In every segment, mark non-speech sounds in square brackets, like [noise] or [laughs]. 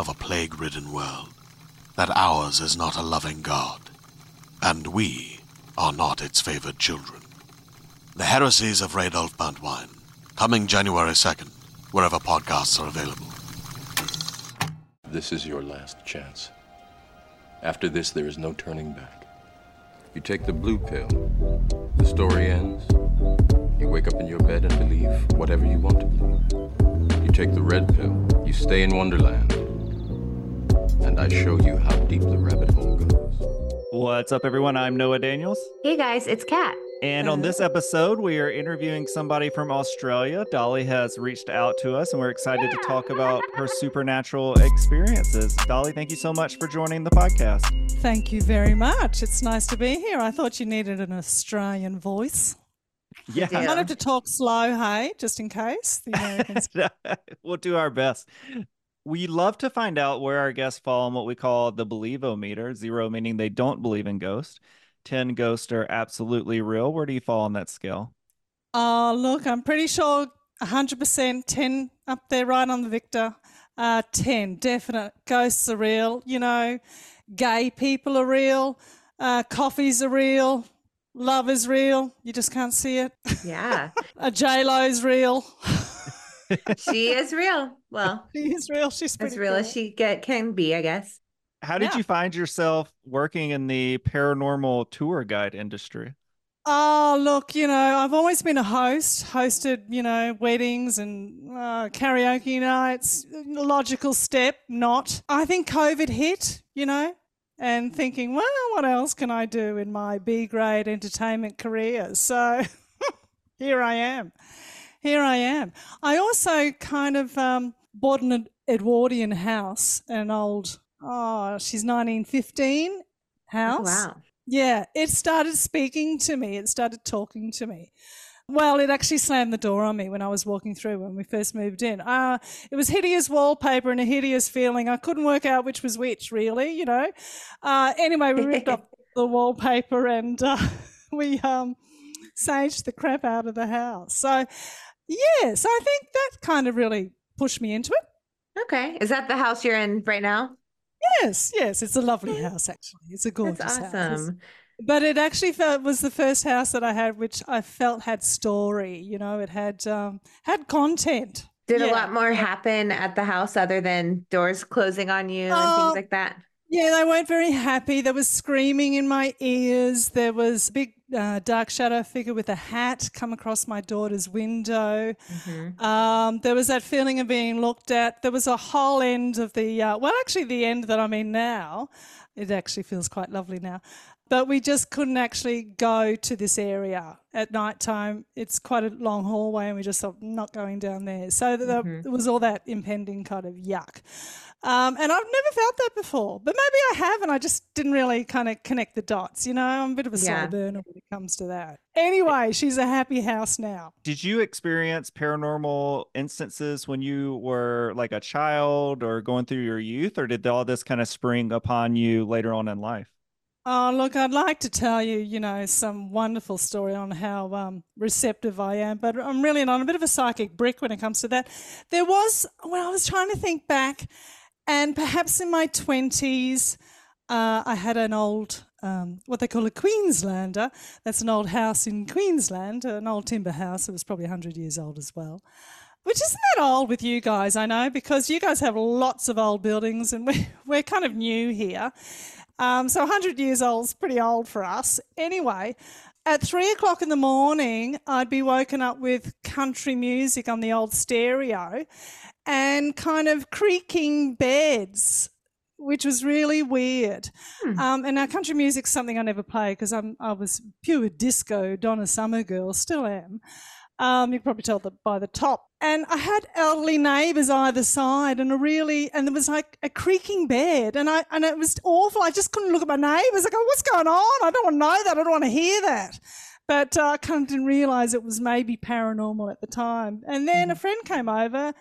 of a plague ridden world that ours is not a loving God, and we are not its favored children. The Heresies of Radolf Burntwine, coming January 2nd, wherever podcasts are available. This is your last chance. After this, there is no turning back. You take the blue pill, the story ends. You wake up in your bed and believe whatever you want to believe. You take the red pill, you stay in Wonderland, and I show you how deep the rabbit hole goes. What's up, everyone? I'm Noah Daniels. Hey guys, it's Cat. And on this episode, we are interviewing somebody from Australia. Dolly has reached out to us, and we're excited to talk about her supernatural experiences. Dolly, thank you so much for joining the podcast. Thank you very much. It's nice to be here. I thought you needed an Australian voice. Yeah, I might have to talk slow, hey, just in case the Americans. [laughs] we'll do our best. We love to find out where our guests fall on what we call the believo meter. Zero meaning they don't believe in ghosts. 10 ghosts are absolutely real. Where do you fall on that scale? Oh, look, I'm pretty sure 100%, 10 up there, right on the Victor. Uh, 10, definite. Ghosts are real. You know, gay people are real. Uh, coffees are real. Love is real. You just can't see it. Yeah. [laughs] A J-Lo's real. [laughs] she is real. Well, [laughs] she is real. She's as real cool. as she get can be, I guess. How did yeah. you find yourself working in the paranormal tour guide industry? Oh, look, you know, I've always been a host, hosted, you know, weddings and uh, karaoke nights. Logical step, not. I think COVID hit, you know, and thinking, well, what else can I do in my B grade entertainment career? So [laughs] here I am. Here I am. I also kind of um, bought an Edwardian house, an old oh, she's 1915 house. wow. Yeah, it started speaking to me. It started talking to me. Well, it actually slammed the door on me when I was walking through when we first moved in. Uh, it was hideous wallpaper and a hideous feeling. I couldn't work out which was which, really, you know. Uh, anyway, we ripped up [laughs] the wallpaper and uh, [laughs] we um, saged the crap out of the house. So, yes, I think that kind of really pushed me into it. Okay. Is that the house you're in right now? Yes, yes, it's a lovely house. Actually, it's a gorgeous That's awesome. house. But it actually felt was the first house that I had, which I felt had story. You know, it had um, had content. Did yeah. a lot more happen at the house other than doors closing on you and things oh, like that? Yeah, they weren't very happy. There was screaming in my ears. There was big uh, dark shadow figure with a hat come across my daughter's window. Mm-hmm. Um, there was that feeling of being looked at. There was a whole end of the, uh, well, actually, the end that I'm in now. It actually feels quite lovely now. but we just couldn't actually go to this area at night time. It's quite a long hallway, and we just thought not going down there. So the, there was all that impending kind of yuck. Um, and I've never felt that before, but maybe I have, and I just didn't really kind of connect the dots. You know, I'm a bit of a Yeah. slow burner it comes to that. Anyway, she's a happy house now. Did you experience paranormal instances when you were like a child or going through your youth, or did all this kind of spring upon you later on in life? Oh, look, I'd like to tell you, you know, some wonderful story on how um, receptive I am, but I'm really not. I'm a bit of a psychic brick when it comes to that. There was, when I was trying to think back, and perhaps in my 20s, uh, I had an old, um, what they call a Queenslander. That's an old house in Queensland, an old timber house. It was probably 100 years old as well. Which isn't that old with you guys, I know, because you guys have lots of old buildings and [laughs] we're, we're kind of new here. Um, so 100 years old is pretty old for us. Anyway, at three o'clock in the morning, I'd be woken up with country music on the old stereo and kind of creaking beds, which was really weird. Hmm. Um, and now country music's something I never play because I'm I was pure disco Donna Summer girl, still am. Um, you can probably tell that by the top. And I had elderly neighbours either side, and a really, and there was like a creaking bed, and I, and it was awful. I just couldn't look at my neighbours. I go, "What's going on? I don't want to know that. I don't want to hear that." But uh, I kind of didn't realise it was maybe paranormal at the time. And then a friend came over,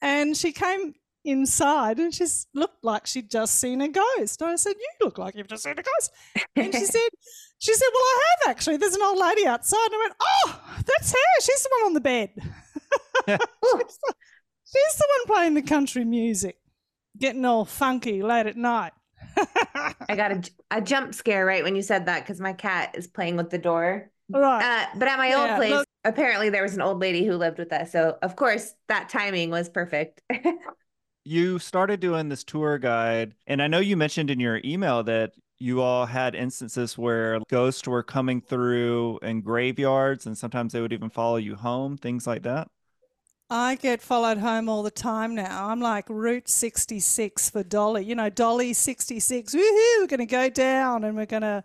and she came inside, and she looked like she'd just seen a ghost. I said, "You look like you've just seen a ghost." And she said, [laughs] she said, Well, I have actually. There's an old lady outside. And I went, Oh, that's her. She's the one on the bed. [laughs] [laughs] she's, the, she's the one playing the country music, getting all funky late at night. I got a, a jump scare right when you said that because my cat is playing with the door. right. Uh, but at my old place, look- apparently there was an old lady who lived with us. So of course that timing was perfect. You started doing this tour guide, and I know you mentioned in your email that you all had instances where ghosts were coming through in graveyards, and sometimes they would even follow you home, things like that. I get followed home all the time now. I'm like Route 66 for Dolly. You know, Dolly 66. Woohoo! We're going to go down and we're going to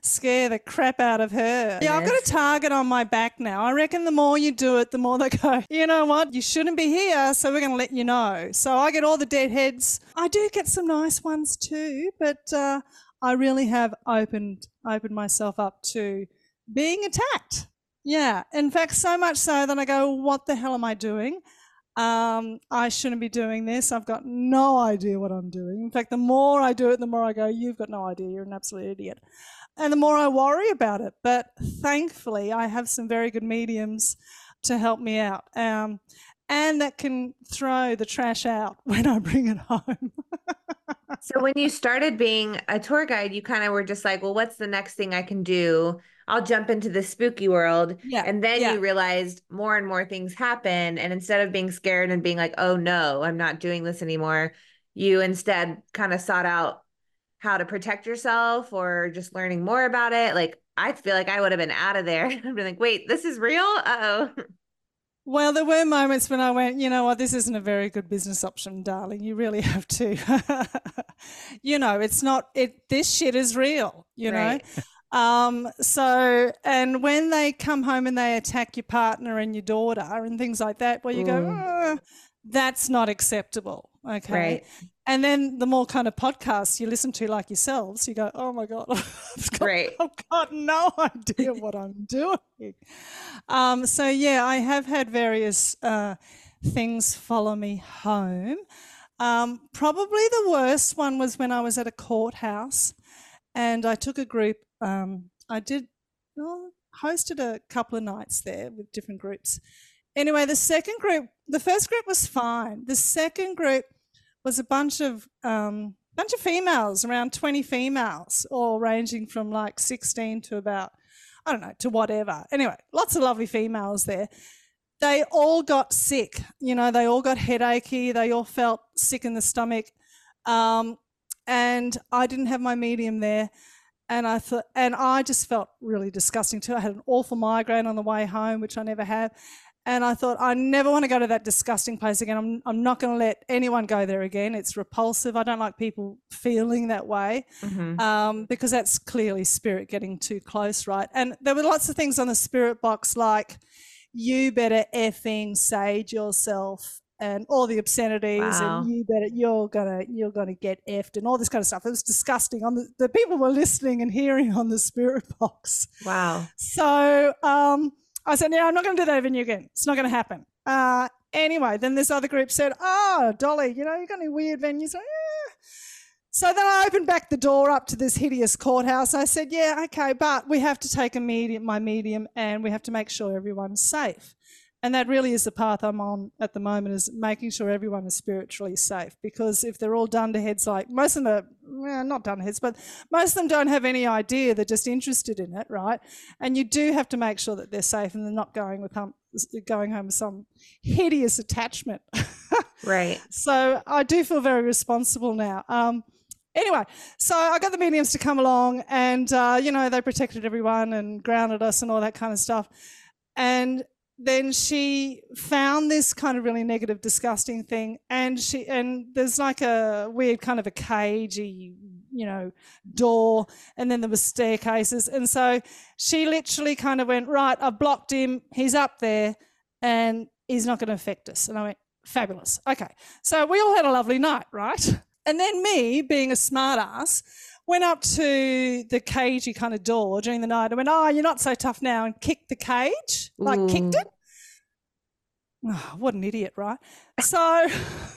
scare the crap out of her. Yeah, I've got a target on my back now. I reckon the more you do it, the more they go, you know what? You shouldn't be here, so we're going to let you know. So I get all the dead heads. I do get some nice ones too, but uh, I really have opened opened myself up to being attacked. Yeah, in fact, so much so that I go, what the hell am I doing? Um, I shouldn't be doing this. I've got no idea what I'm doing. In fact, the more I do it, the more I go, you've got no idea. You're an absolute idiot. And the more I worry about it. But thankfully, I have some very good mediums to help me out. Um, and that can throw the trash out [laughs] when I bring it home. [laughs] so when you started being a tour guide, you kind of were just like, well, what's the next thing I can do? I'll jump into the spooky world. Yeah, And then yeah. you realized more and more things happen. And instead of being scared and being like, oh no, I'm not doing this anymore, you instead kind of sought out how to protect yourself or just learning more about it. Like, I feel like I would have been out of there. [laughs] I'd be like, wait, this is real? Uh oh. Well, there were moments when I went, you know what, this isn't a very good business option, darling. You really [laughs] have to. [laughs] you know, it's not it this shit is real, you Right. know. Um so and when they come home and they attack your partner and your daughter and things like that, well you go, Ooh. "Ah, that's not acceptable. Okay. Right. And then the more kind of podcasts you listen to like yourselves, you go, oh my God, [laughs] I've got, Right. I've got no [laughs] idea what I'm doing. Um, so, yeah, I have had various uh, things follow me home. Um, probably the worst one was when I was at a courthouse and I took a group. Um, I did, well, hosted a couple of nights there with different groups. Anyway, the second group, the first group was fine. The second group was a bunch of um, bunch of females, around twenty females, all ranging from like sixteen to about I don't know to whatever. Anyway, lots of lovely females there. They all got sick. You know, they all got headachy. They all felt sick in the stomach, um, and I didn't have my medium there. And I thought, and I just felt really disgusting too. I had an awful migraine on the way home, which I never have. And I thought, I never want to go to that disgusting place again. I'm, I'm not going to let anyone go there again. It's repulsive. I don't like people feeling that way Mhm. um, because that's clearly spirit getting too close, right? And there were lots of things on the spirit box like, you better effing sage yourself and all the obscenities Wow. and you better you're gonna you're gonna get effed and all this kind of stuff. It was disgusting. On the, the people were listening and hearing on the spirit [laughs] box. Wow. So um, I said, "No, I'm not going to do that venue again. It's not going to happen." Uh, anyway, then this other group said, "Oh, Dolly, you know, you got any weird venues?" "Yeah." So then I opened back the door up to this hideous courthouse. I said, "Yeah, okay, but we have to take a medium, my medium, and we have to make sure everyone's safe." And that really is the path I'm on at the moment is making sure everyone is spiritually safe. Because if they're all dunderheads, like most of them are, well, not dunderheads, but most of them don't have any idea. They're just interested in it, right? And you do have to make sure that they're safe and they're not going with hum, going home with some hideous attachment. [laughs] Right. so I do feel very responsible now. Um, anyway, so I got the mediums to come along, and uh, you know they protected everyone and grounded us and all that kind of stuff. And then she found this kind of really negative, disgusting thing, and she and there's like a weird kind of a cagey, you know, door, and then there was staircases, and so she literally kind of went right. I've blocked him. He's up there, and he's not going to affect us. And I went fabulous. Okay, so we all had a lovely night, right? And then me, being a smart ass, went up to the cagey kind of door during the night and went, Oh, you're not so tough now, and kicked the cage, like mm. kicked it. Oh, what an idiot, right? [laughs] So,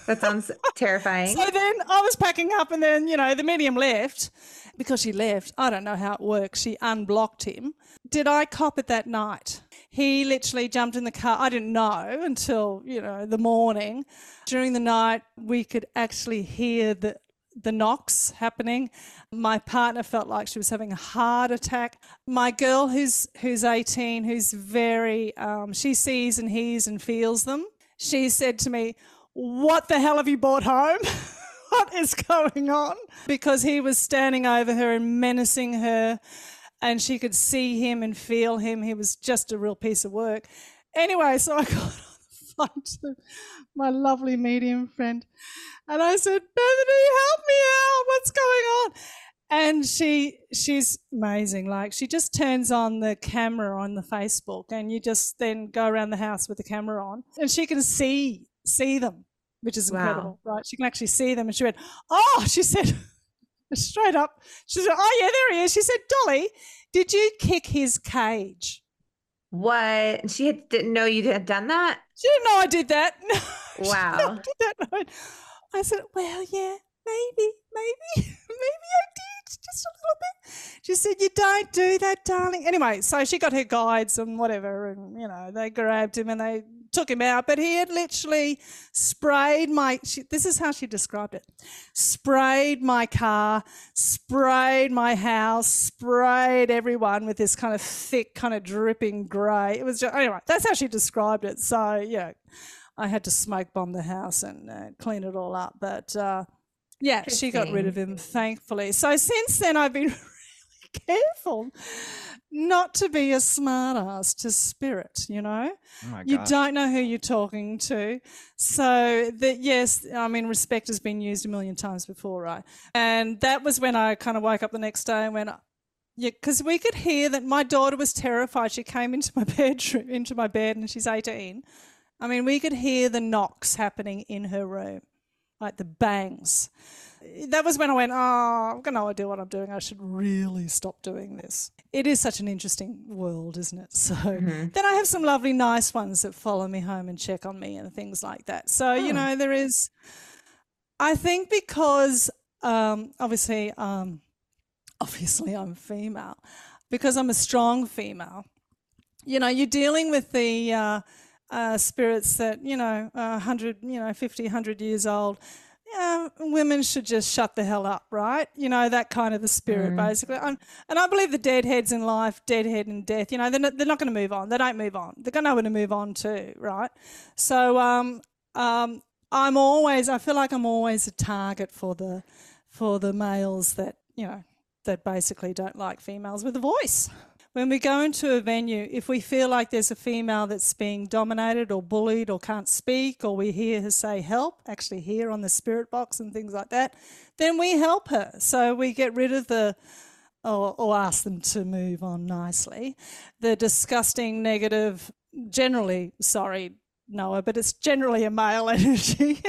That sounds terrifying. so then I was packing up, and then, you know, the medium left. Because she left, I don't know how it works. She unblocked him. Did I cop it that night? He literally jumped in the car. I didn't know until, you know, the morning. During the night, we could actually hear the the knocks happening. My partner felt like she was having a heart attack. My girl, who's who's 18, who's very, um, she sees and hears and feels them. She said to me, "What the hell have you brought home? [laughs] what is going on?" Because he was standing over her and menacing her, and she could see him and feel him. He was just a real piece of work. Anyway, so I got to my lovely medium friend. And I said, Bethany, help me out. What's going on? And she she's amazing. Like she just turns on the camera on the Facebook and you just then go around the house with the camera on and she can see see them, which is Wow. incredible, right? She can actually see them and she went, Oh, she said [laughs] straight up, she said, Oh yeah, there he is. She said, Dolly, did you kick his cage? What? And She had, didn't know you had done that? She didn't know I did that. [laughs] No, she didn't know I Wow. did that. No. I said, well, yeah, maybe, maybe, [laughs] maybe I did just a little bit. She said, you don't do that, darling. Anyway, so she got her guides and whatever, and, you know, they grabbed him and they took him out, but he had literally sprayed my, she, this is how she described it, sprayed my car, sprayed my house, sprayed everyone with this kind of thick, kind of dripping grey. It was just, anyway, that's how she described it. So, yeah, I had to smoke bomb the house and uh, clean it all up. But uh, yeah, she got rid of him, thankfully. So since then, I've been [laughs] [laughs] careful not to be a smartass to spirit, you know? Oh You don't know who you're talking to. So that yes, I mean respect has been used a million times before, right? And that was when I kind of woke up the next day and went, yeah, because we could hear that my daughter was terrified. She came into my [laughs] bedroom, into my bed, and she's 18. I mean, we could hear the knocks happening in her room, like the bangs. That was when I went, oh, I've got no idea what I'm doing. I should really stop doing this. It is such an interesting world, isn't it? [laughs] So then I have some lovely, nice ones that follow me home and check on me and things like that. So, you know, there is, I think because um, obviously, um, obviously I'm female, because I'm a strong female, you know, you're dealing with the uh, uh, spirits that, you know, uh, 100, you know, 50, 100 years old. Yeah, women should just shut the hell up, right? You know, that kind of the spirit, basically. i and I believe the deadheads in life, deadhead in death, you know, they're not, they're not going to move on. They don't move on. They've got nowhere to move on too, right? So um, um, I'm always, I feel like I'm always a target for the, for the males that, you know, that basically don't like females with a voice. When we go into a venue, if we feel like there's a female that's being dominated or bullied or can't speak, or we hear her say help, actually hear on the spirit box and things like that, then we help her. So we get rid of the, or, or ask them to move on nicely, the disgusting, negative, generally, sorry, Noah, but it's generally a male [laughs] energy.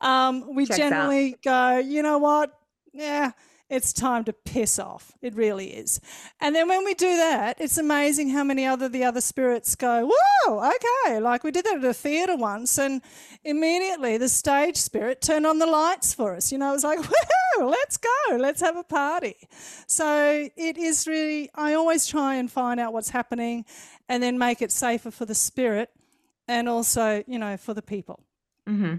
um, we Checks generally go, you know what? Yeah, it's time to piss off. It really is. And then when we do that, it's amazing how many other the other spirits go, whoa, okay. Like we did that at a theatre once, and immediately the stage spirit turned on the lights for us. You know, it was like, [laughs] woohoo, let's go, let's have a party. So it is really, I always try and find out what's happening and then make it safer for the spirit and also, you know, for the people. Mm-hmm.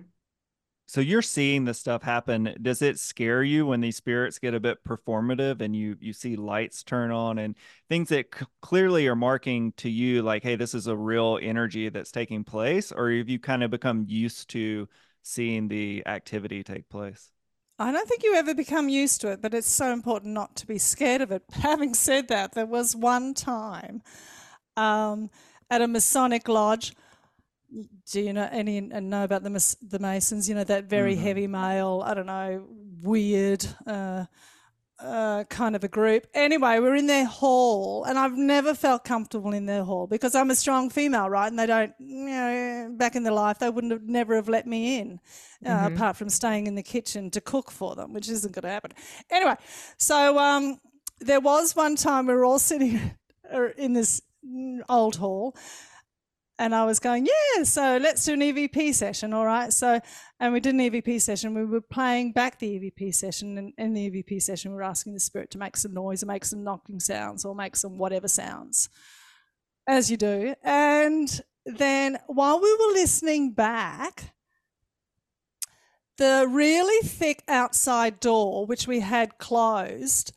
So you're seeing this stuff happen. Does it scare you when these spirits get a bit performative and you you see lights turn on and things that c- clearly are marking to you like, hey, this is a real energy that's taking place, or have you kind of become used to seeing the activity take place? I don't think you ever become used to it, but it's so important not to be scared of it. [laughs] Having said that, there was one time um, at a Masonic lodge. Do you know any and know about the the Masons? You know that very Mhm. heavy male. I don't know, weird. Uh, uh, kind of a group. Anyway, we're in their hall, and I've never felt comfortable in their hall because I'm a strong female, right? And they don't, you know, back in their life, they wouldn't have never have let me in, uh, Mhm. apart from staying in the kitchen to cook for them, which isn't going to happen. Anyway, so um, there was one time we were all sitting [laughs] in this old hall. And I was going, yeah, so let's do an EVP session, all right? So, and we did an EVP session. We were playing back the EVP session, and in the EVP session, we were asking the spirit to make some noise, or make some knocking sounds, or make some whatever sounds, as you do. And then while we were listening back, the really thick outside door, which we had closed,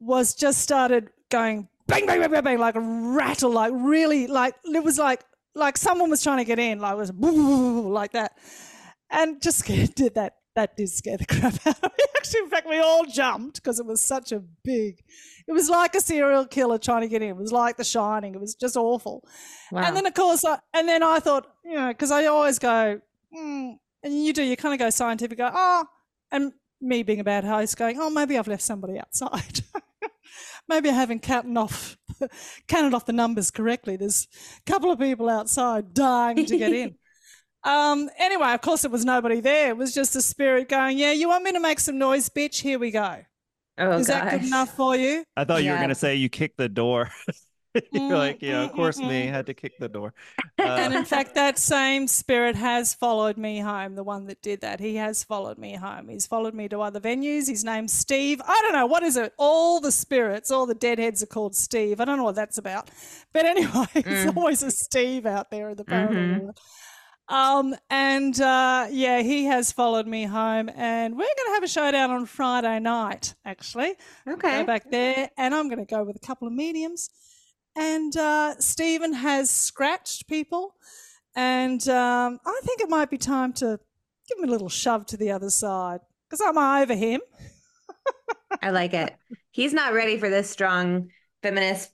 was just started going bang, bang, bang, bang, bang, like a rattle, like really, like it was like like someone was trying to get in, like it was like that, and just [laughs] scared, did that. That did scare the [laughs] crap out of me. Actually, in fact, we all jumped because it was such a big. It was like a serial killer trying to get in. It was like The Shining. It was just awful. Wow. And then, of course, I, and then I thought, you know, because I always go, mm, and you do, you kind of go scientific, go, oh, and me being a bad host, going, oh, maybe I've left somebody outside. [laughs] maybe I haven't counted off, [laughs] counted off the numbers correctly. There's a couple of people outside dying to get in. [laughs] um, anyway, of course, it was nobody there. It was just a spirit going, yeah, you want me to make some noise, bitch? Here we go. oh, Is that good enough for you? I thought you were going to say you kicked the door. [laughs] [laughs] You're Mm, like, yeah, of mm, course, me mm. had to kick the door. [laughs] and Uh, in [laughs] fact, that same spirit has followed me home. The one that did that, he has followed me home. He's followed me to other venues. His name's Steve. I don't know what is it. All the spirits, all the deadheads are called Steve. I don't know what that's about, but anyway, it's Mm. always a Steve out there in the paranormal. world. Um, and uh, yeah, he has followed me home, and we're going to have a showdown on Friday night. Actually, Okay. go back there, and I'm going to go with a couple of mediums. And uh, Stephen has scratched people, and um, I think it might be time to give him a little shove to the other side because I'm over him. [laughs] I like it. He's not ready for this strong feminist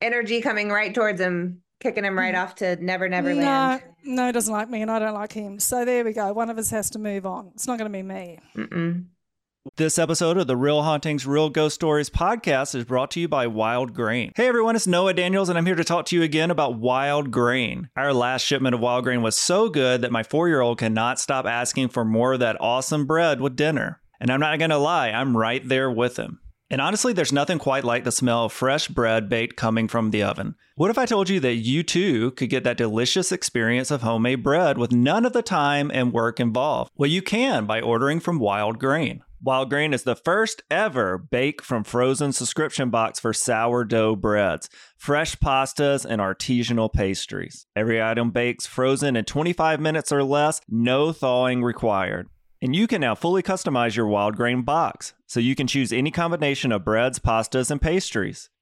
energy coming right towards him, kicking him right off to Never Never Land. No, no, he doesn't like me, and I don't like him. So there we go. One of us has to move on. It's not going to be me. Mm-mm. This episode of the Real Hauntings, Real Ghost Stories podcast is brought to you by Wild Grain. Hey everyone, it's Noah Daniels, and I'm here to talk to you again about Wild Grain. Our last shipment of Wild Grain was so good that my four year old cannot stop asking for more of that awesome bread with dinner. And I'm not gonna lie, I'm right there with him. And honestly, there's nothing quite like the smell of fresh bread baked coming from the oven. What if I told you that you too could get that delicious experience of homemade bread with none of the time and work involved? Well, you can by ordering from Wild Grain. Wild Grain is the first ever bake from frozen subscription box for sourdough breads, fresh pastas, and artisanal pastries. Every item bakes frozen in 25 minutes or less, no thawing required. And you can now fully customize your wild grain box, so you can choose any combination of breads, pastas, and pastries.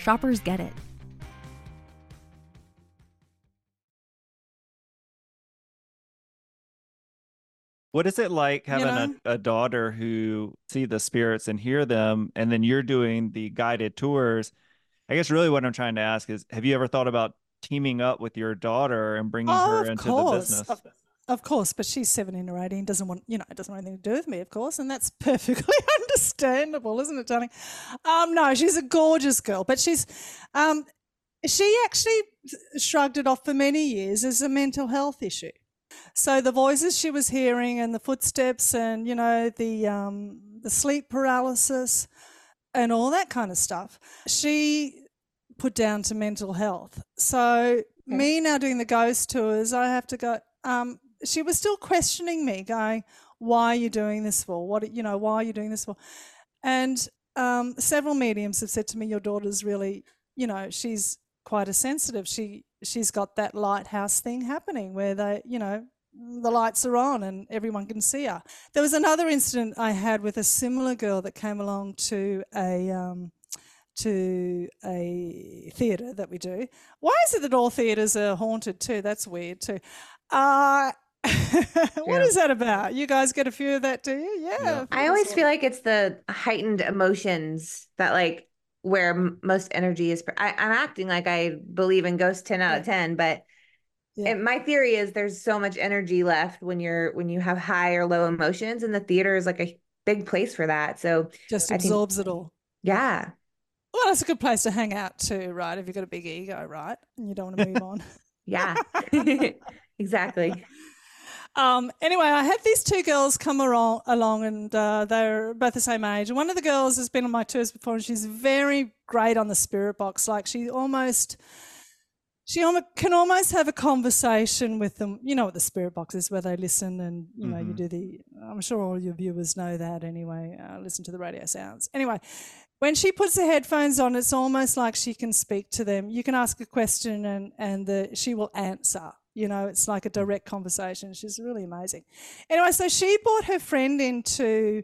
Shoppers get it. What is it like having know? a, a daughter who see the spirits and hear them, and then you're doing the guided tours? I guess really what I'm trying to ask is, have you ever thought about teaming up with your daughter and bringing Oh, her into course. the business? Of, of course, but she's 17 or 18, doesn't want, you know, it doesn't want anything to do with me, of course, and that's [laughs] perfectly [laughs] understandable, isn't it, darling? Um, no, she's a gorgeous girl, but she's, um, she actually shrugged it off for many years as a mental health issue. So the voices she was hearing and the footsteps and, you know, the, um, the sleep paralysis and all that kind of stuff, she put down to mental health. So me now doing the ghost tours, I have to go. Um, she was still questioning me, going, "Why are you doing this for? What you know? Why are you doing this for?" And um, several mediums have said to me, "Your daughter's really, you know, she's quite a sensitive. She she's got that lighthouse thing happening where they, you know." The lights are on and everyone can see her. There was another incident I had with a similar girl that came along to a um, to a theatre that we do. Why is it that all theatres are haunted too? That's weird too. Uh, [laughs] what Yeah. is that about? You guys get a few of that, do you? Yeah. Yeah. I always feel like it's the heightened emotions that like where m- most energy is. I, I'm acting like I believe in ghosts 10 out of 10, but Yeah. it, my theory is there's so much energy left when you're when you have high or low emotions, and the theater is like a big place for that. So just I think- absorbs it all. yeah, Well, that's a good place to hang out too, right? If you've got a big ego, right? And you don't want to move [laughs] on. yeah, [laughs] exactly. Um, anyway, I had these two girls come along, along and uh, they're both the same age. And one of the girls has been on my tours before, and she's very great on the spirit box. Like she almost, she almost, can almost have a conversation with them. You know what the spirit box is, where they listen and you know you Mhm. do the. I'm sure all your viewers know that anyway. Uh, listen to the radio sounds. Anyway, when she puts the headphones on, it's almost like she can speak to them. You can ask a question and and the, she will answer. You know, it's like a direct conversation. She's really amazing. Anyway, so she brought her friend into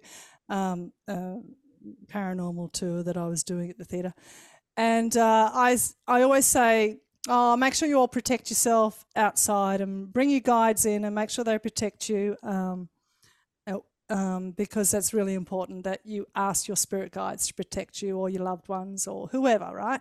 um, a paranormal tour that I was doing at the theatre, and uh, I I always say. Oh, make sure you all protect yourself outside and bring your guides in and make sure they protect you. Um, um, because that's really important that you ask your spirit guides to protect you or your loved ones or whoever, right?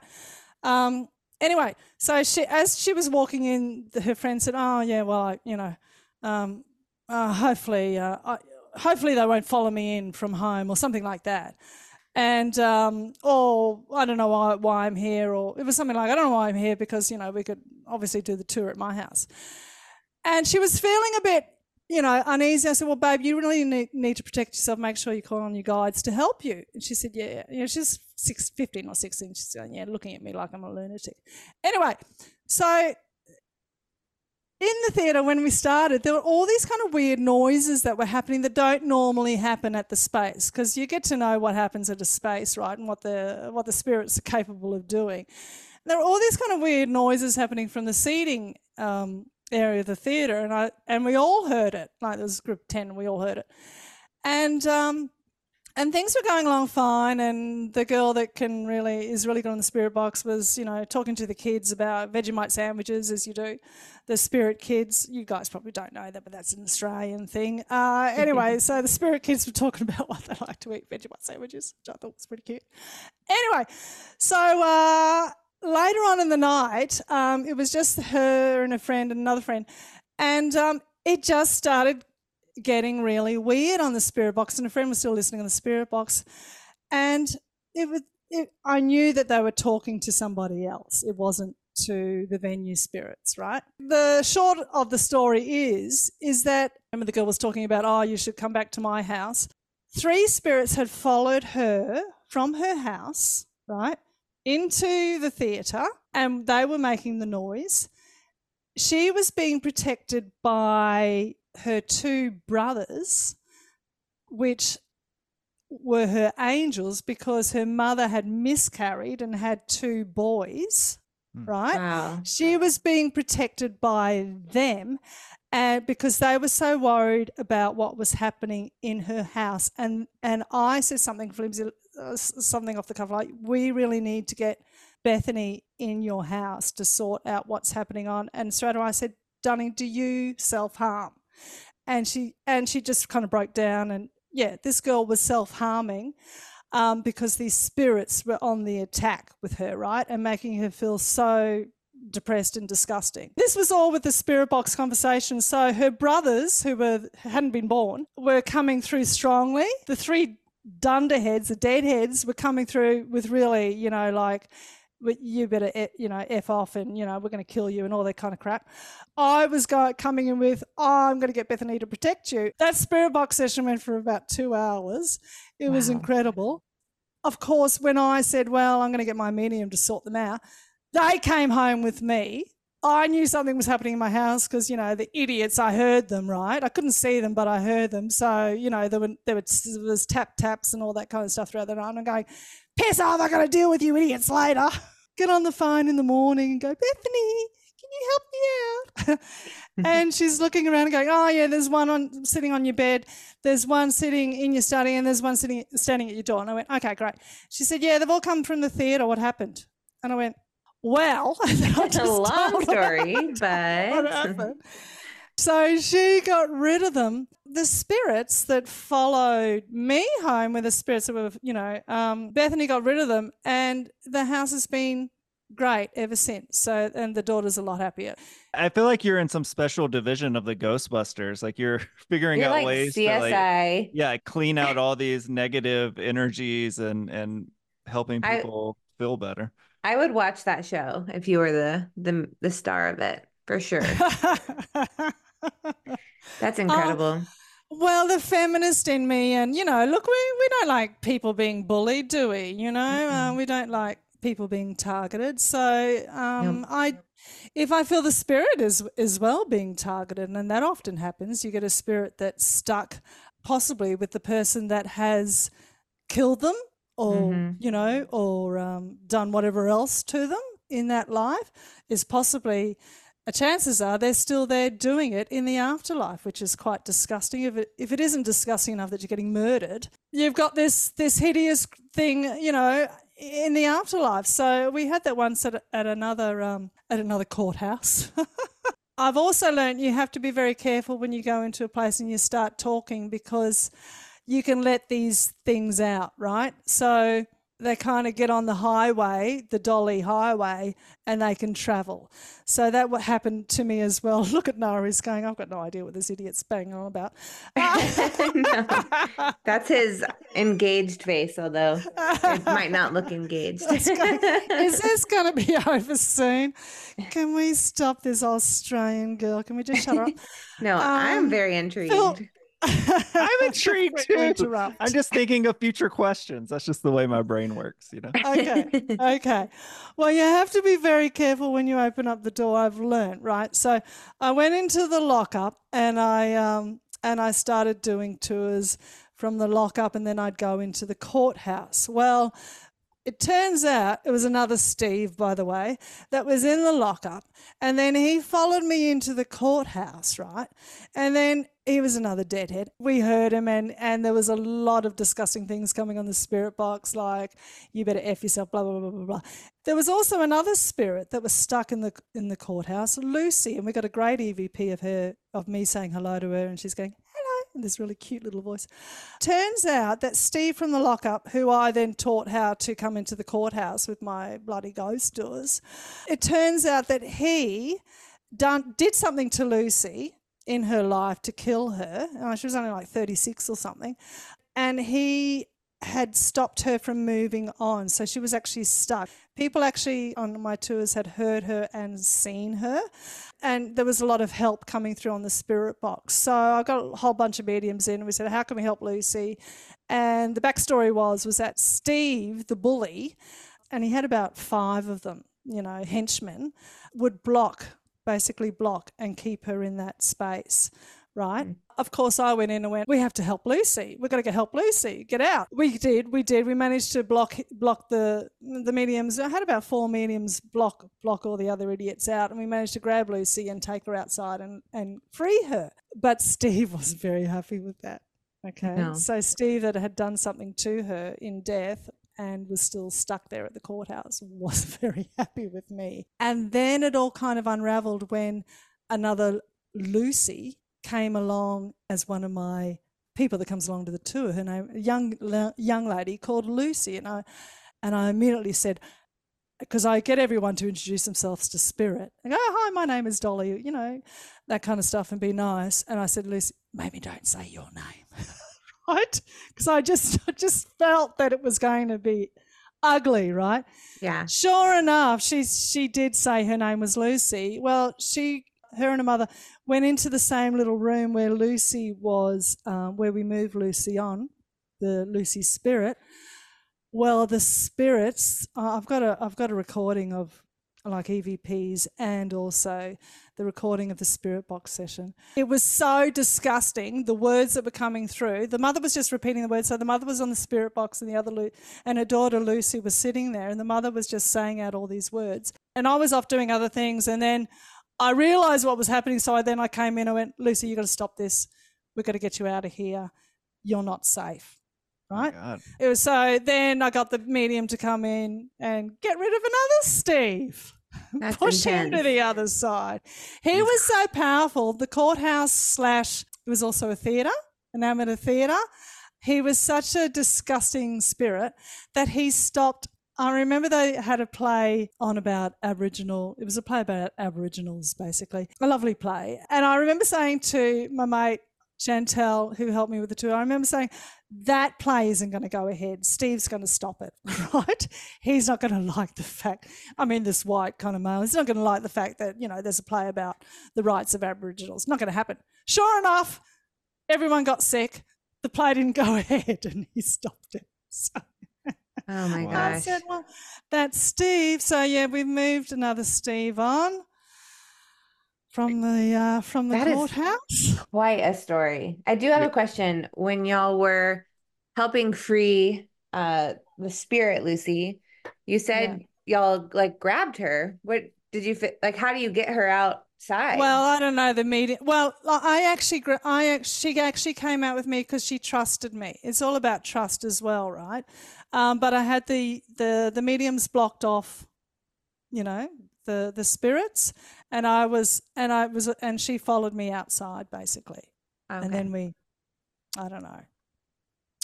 Um, anyway, so she, as she was walking in, her friend said, "Oh yeah, well, I, you know, um, uh, hopefully, uh, I, hopefully they won't follow me in from home or something like that." And um, or I don't know why, why I'm here, or it was something like I don't know why I'm here because you know we could obviously do the tour at my house. And she was feeling a bit you know, uneasy. I said, "Well, babe, you really need, need to protect yourself. Make sure you call on your guides to help you." And she said, "Yeah, you know, she's six, 15 or sixteen. She's going, yeah, looking at me like I'm a lunatic." Anyway, so in the theatre when we started, there were all these kind of weird noises that were happening that don't normally happen at the space because you get to know what happens at a space, right, and what the what the spirits are capable of doing. There were all these kind of weird noises happening from the seating um, area of the theater, and I and we all heard it. Like there was group ten, we all heard it, and um, and things were going along fine. And the girl that can really is really good on the spirit box was, you know, talking to the kids about Vegemite sandwiches, as you do. The spirit kids, you guys probably don't know that, but that's an Australian thing. Uh, anyway, [laughs] so the spirit kids were talking about what they like to eat Vegemite sandwiches, which I thought was pretty cute. Anyway, so. Uh, later on in the night, um, it was just her and a friend and another friend, and um, it just started getting really weird on the spirit box. And a friend was still listening on the spirit box, and it was. It, I knew that they were talking to somebody else. It wasn't to the venue spirits, right? The short of the story is is that remember the girl was talking about, oh, you should come back to my house. Three spirits had followed her from her house, right, into the theatre and they were making the noise. She was being protected by her two brothers, which were her angels because her mother had miscarried and had two boys, right? Wow. She was being protected by them and because they were so worried about what was happening in her house and and I said something flimsy uh, something off the cuff like we really need to get Bethany in your house to sort out what's happening on and straight away I said Dunning do you self-harm and she and she just kind of broke down and yeah this girl was self-harming um, because these spirits were on the attack with her right and making her feel so depressed and disgusting. This was all with the spirit box conversation. So her brothers, who were hadn't been born, were coming through strongly. The three dunderheads, the deadheads, were coming through with really, you know, like "Well, you better, you know, f off, and you know, we're going to kill you, and all that kind of crap. I was go- coming in with, oh, I'm going to get Bethany to protect you. That spirit box session went for about two hours. It was incredible. Of course, when I said, well, I'm going to get my medium to sort them out, they came home with me. I knew something was happening in my house because you know the idiots. I heard them right. I couldn't see them, but I heard them. So you know there were there, were, there was tap taps and all that kind of stuff throughout the night. And I'm going, piss off! I got to deal with you idiots later. [laughs] Get on the phone in the morning and go, Bethany, can you help me out? [laughs] and she's looking around and going, oh yeah, there's one on sitting on your bed. There's one sitting in your study, and there's one sitting standing at your door. And I went, okay, great. She said, yeah, they've all come from the theatre. What happened? And I went, well, and [laughs] then I [laughs] It's a long story, but. So she got rid of them. The spirits that followed me home were the spirits that were, you know, um, Bethany got rid of them, and the house has been great ever since. So, and the daughter's a lot happier. I feel like you're in some special division of the Ghostbusters. Like you're [laughs] figuring you're out like ways CSI. to like yeah, clean out [laughs] all these negative energies and and helping I- people feel better. I would watch that show if you were the the the star of it for sure. [laughs] That's incredible. Well, the feminist in me, and you know, look, we, we don't like people being bullied, do we? You know, uh, we don't like people being targeted. So, um, I, if I feel the spirit is is well being targeted, and that often happens, you get a spirit that's stuck, possibly with the person that has killed them, or Mhm. you know, or um, done whatever else to them in that life, is possibly chances are they're still there doing it in the afterlife, which is quite disgusting. If it if it isn't disgusting enough that you're getting murdered, you've got this this hideous thing, you know, in the afterlife. So we had that once at, at another um, at another courthouse. [laughs] I've also learned you have to be very careful when you go into a place and you start talking because you can let these things out, right? So they kind of get on the highway, the Dolly Highway, and they can travel. So that what happened to me as well. [laughs] Look at Noah, he's going, I've got no idea what this idiot's banging on about. [laughs] No, that's his engaged face, although it might not look engaged. Is [laughs] this going to be over soon? Can we stop this Australian girl? Can we just shut her up? no, I'm Um, very intrigued. Phil- [laughs] I'm intrigued too. interrupt. I'm just thinking of future questions. That's just the way my brain works, you know. [laughs] okay. Okay. Well, you have to be very careful when you open up the door. I've learned, right? So I went into the lockup and I um and I started doing tours from the lockup and then I'd go into the courthouse. Well, It turns out it was another Steve, by the way, that was in the lockup. And then he followed me into the courthouse, right? And then he was another deadhead. We heard him, and, and there was a lot of disgusting things coming on the spirit box, like, you better F yourself, blah, blah, blah, blah, blah. There was also another spirit that was stuck in the in the courthouse, Lucy, and we got a great EVP of her, of me saying hello to her, and she's going, hello in this really cute little voice. Turns out that Steve from the lockup, who I then taught how to come into the courthouse with my bloody ghost doors, it turns out that he done did something to Lucy in her life to kill her. Uh, she was only like 36 or something. And he had stopped her from moving on. So she was actually stuck. People actually on my tours had heard her and seen her. And there was a lot of help coming through on the spirit box. So I got a whole bunch of mediums in and we said, How can we help Lucy? And the backstory was was that Steve, the bully, and he had about five of them, you know, henchmen, would block, basically block and keep her in that space right? Mm. Of course, I went in and went, we have to help Lucy. We've got to get help Lucy. Get out. We did. We did. We managed to block block the the mediums. I had about four mediums block block all the other idiots out, and we managed to grab Lucy and take her outside and and free her. But Steve [laughs] wasn't very happy with that. Okay, no. so Steve that had done something to her in death and was still stuck there at the courthouse [laughs] was very happy with me. And then it all kind of unraveled when another Lucy came along as one of my people that comes along to the tour. Her name, a young young lady called Lucy, and I and I immediately said, because I get everyone to introduce themselves to Spirit. I go, oh, hi, my name is Dolly, you know, that kind of stuff, and be nice. And I said, Lucy, maybe don't say your name, [laughs] right? Because I just [laughs] I just felt that it was going to be ugly, right? Yeah. Sure enough, she she did say her name was Lucy. Well, she her and her mother went into the same little room where Lucy was, um, where we moved Lucy on, the Lucy spirit. Well, the spirits, uh, I've got a, I've got a recording of like EVPs and also the recording of the spirit box session. It was so disgusting, the words that were coming through. The mother was just repeating the words. So the mother was on the spirit box and the other Lu- and her daughter Lucy was sitting there and the mother was just saying out all these words. And I was off doing other things and then I realized what was happening. So I, then I came in and went, Lucy, you've got to stop this. We've got to get you out of here. You're not safe. Oh right? Oh it was so then I got the medium to come in and get rid of another Steve. [laughs] That's Push intense. him to the other side. He was so powerful. The courthouse slash it was also a theatre, an amateur theatre. He was such a disgusting spirit that he stopped I remember they had a play on about Aboriginal. It was a play about Aboriginals, basically. A lovely play. And I remember saying to my mate Chantel, who helped me with the tour, I remember saying, that play isn't going to go ahead. Steve's going to stop it, [laughs] right? He's not going to like the fact, I mean, this white kind of male, he's not going to like the fact that, you know, there's a play about the rights of Aboriginals. Not going to happen. Sure enough, everyone got sick. The play didn't go [laughs] ahead and he stopped it. So Oh my gosh. I said, well, that's Steve. So yeah, we've moved another Steve on from the uh, from the that courthouse. quite a story. I do have a question. When y'all were helping free uh, the spirit, Lucy, you said yeah. y'all like grabbed her. What did you fit? Like, how do you get her outside? Well, I don't know the meeting. Well, I actually, I she actually came out with me because she trusted me. It's all about trust as well, right? Um, but I had the, the the mediums blocked off, you know, the the spirits, and I was and I was and she followed me outside basically, okay. and then we, I don't know,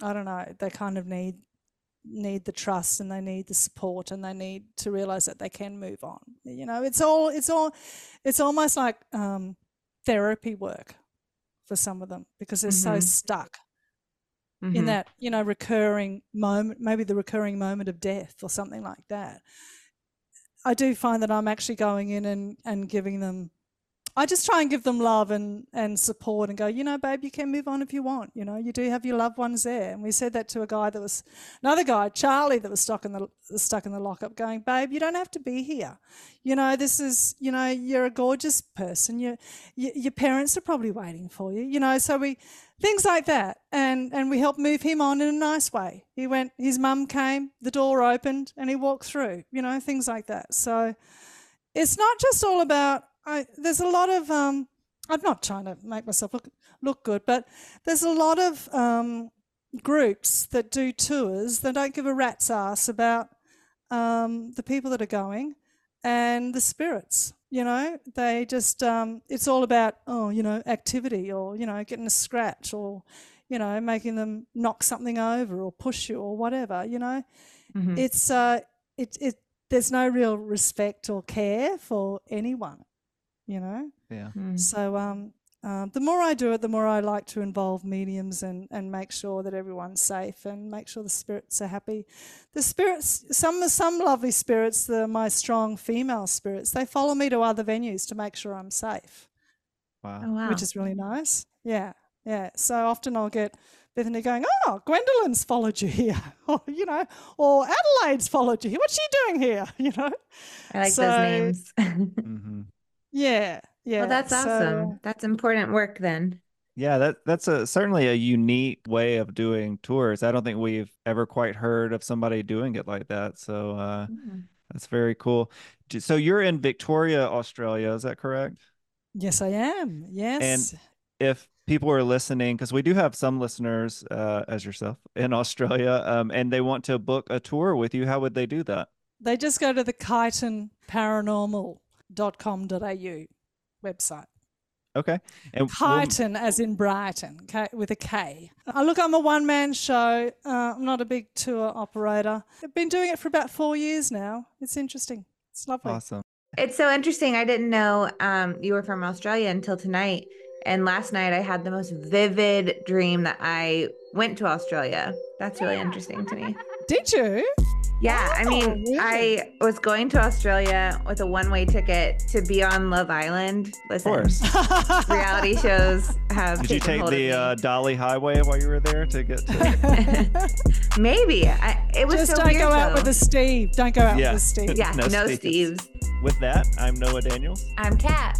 I don't know. They kind of need need the trust and they need the support and they need to realize that they can move on. You know, it's all it's all it's almost like um, therapy work for some of them because they're mm-hmm. so stuck mm-hmm. in that you know recurring moment maybe the recurring moment of death or something like that i do find that i'm actually going in and, and giving them I just try and give them love and, and support and go, you know, babe, you can move on if you want. You know, you do have your loved ones there. And we said that to a guy that was another guy, Charlie, that was stuck in the stuck in the lockup, going, babe, you don't have to be here. You know, this is, you know, you're a gorgeous person. You, you your parents are probably waiting for you. You know, so we things like that, and and we helped move him on in a nice way. He went, his mum came, the door opened, and he walked through. You know, things like that. So it's not just all about I, there's a lot of um, I'm not trying to make myself look look good, but there's a lot of um, groups that do tours that don't give a rat's ass about um, the people that are going and the spirits. You know, they just um, it's all about oh, you know, activity or you know, getting a scratch or you know, making them knock something over or push you or whatever. You know, mm-hmm. it's uh, it it there's no real respect or care for anyone you know? Yeah. Mm. So um, uh, the more I do it, the more I like to involve mediums and, and make sure that everyone's safe and make sure the spirits are happy. The spirits, some some lovely spirits, the my strong female spirits, they follow me to other venues to make sure I'm safe. Wow. Oh, wow. Which is really nice. Yeah, yeah. So often I'll get Bethany going, "Oh, Gwendolyn's followed you here," [laughs] or you know, or Adelaide's followed you here. What's she doing here? [laughs] You know. I like so, those names. [laughs] Yeah, yeah. Well, that's awesome. That's important work then. Yeah, that that's a certainly a unique way of doing tours. I don't think we've ever quite heard of somebody doing it like that. So uh, mm-hmm. that's very cool. So you're in Victoria, Australia, is that correct? Yes, I am. Yes. And if people are listening, because we do have some listeners, uh, as yourself, in [laughs] Australia, um, and they want to book a tour with you, how would they do that? They just go to the Kyneton Paranormal brighton.com.au website. Okay. And Kyneton, we'll... as in Brighton, K, with a K. Uh, look, I'm a one man show. Uh, I'm not a big tour operator. I've been doing it for about four years now. It's interesting. It's lovely. Awesome. It's so interesting. I didn't know um, you were from Australia until tonight. And last night I had the most vivid dream that I went to Australia. That's really interesting to me. [laughs] Did you? Yeah, I mean, really? I was going to Australia with a one-way ticket to be on Love Island. Listen, of course, reality [laughs] shows have. Did you take the uh, Dolly Highway while you were there to get to? [laughs] Maybe I, it was just so don't weird, go though. out with a Steve. Don't go out yeah. with a Steve. Yeah, [laughs] no, no Steves. Steves. With that, I'm Noah Daniels. I'm Cat.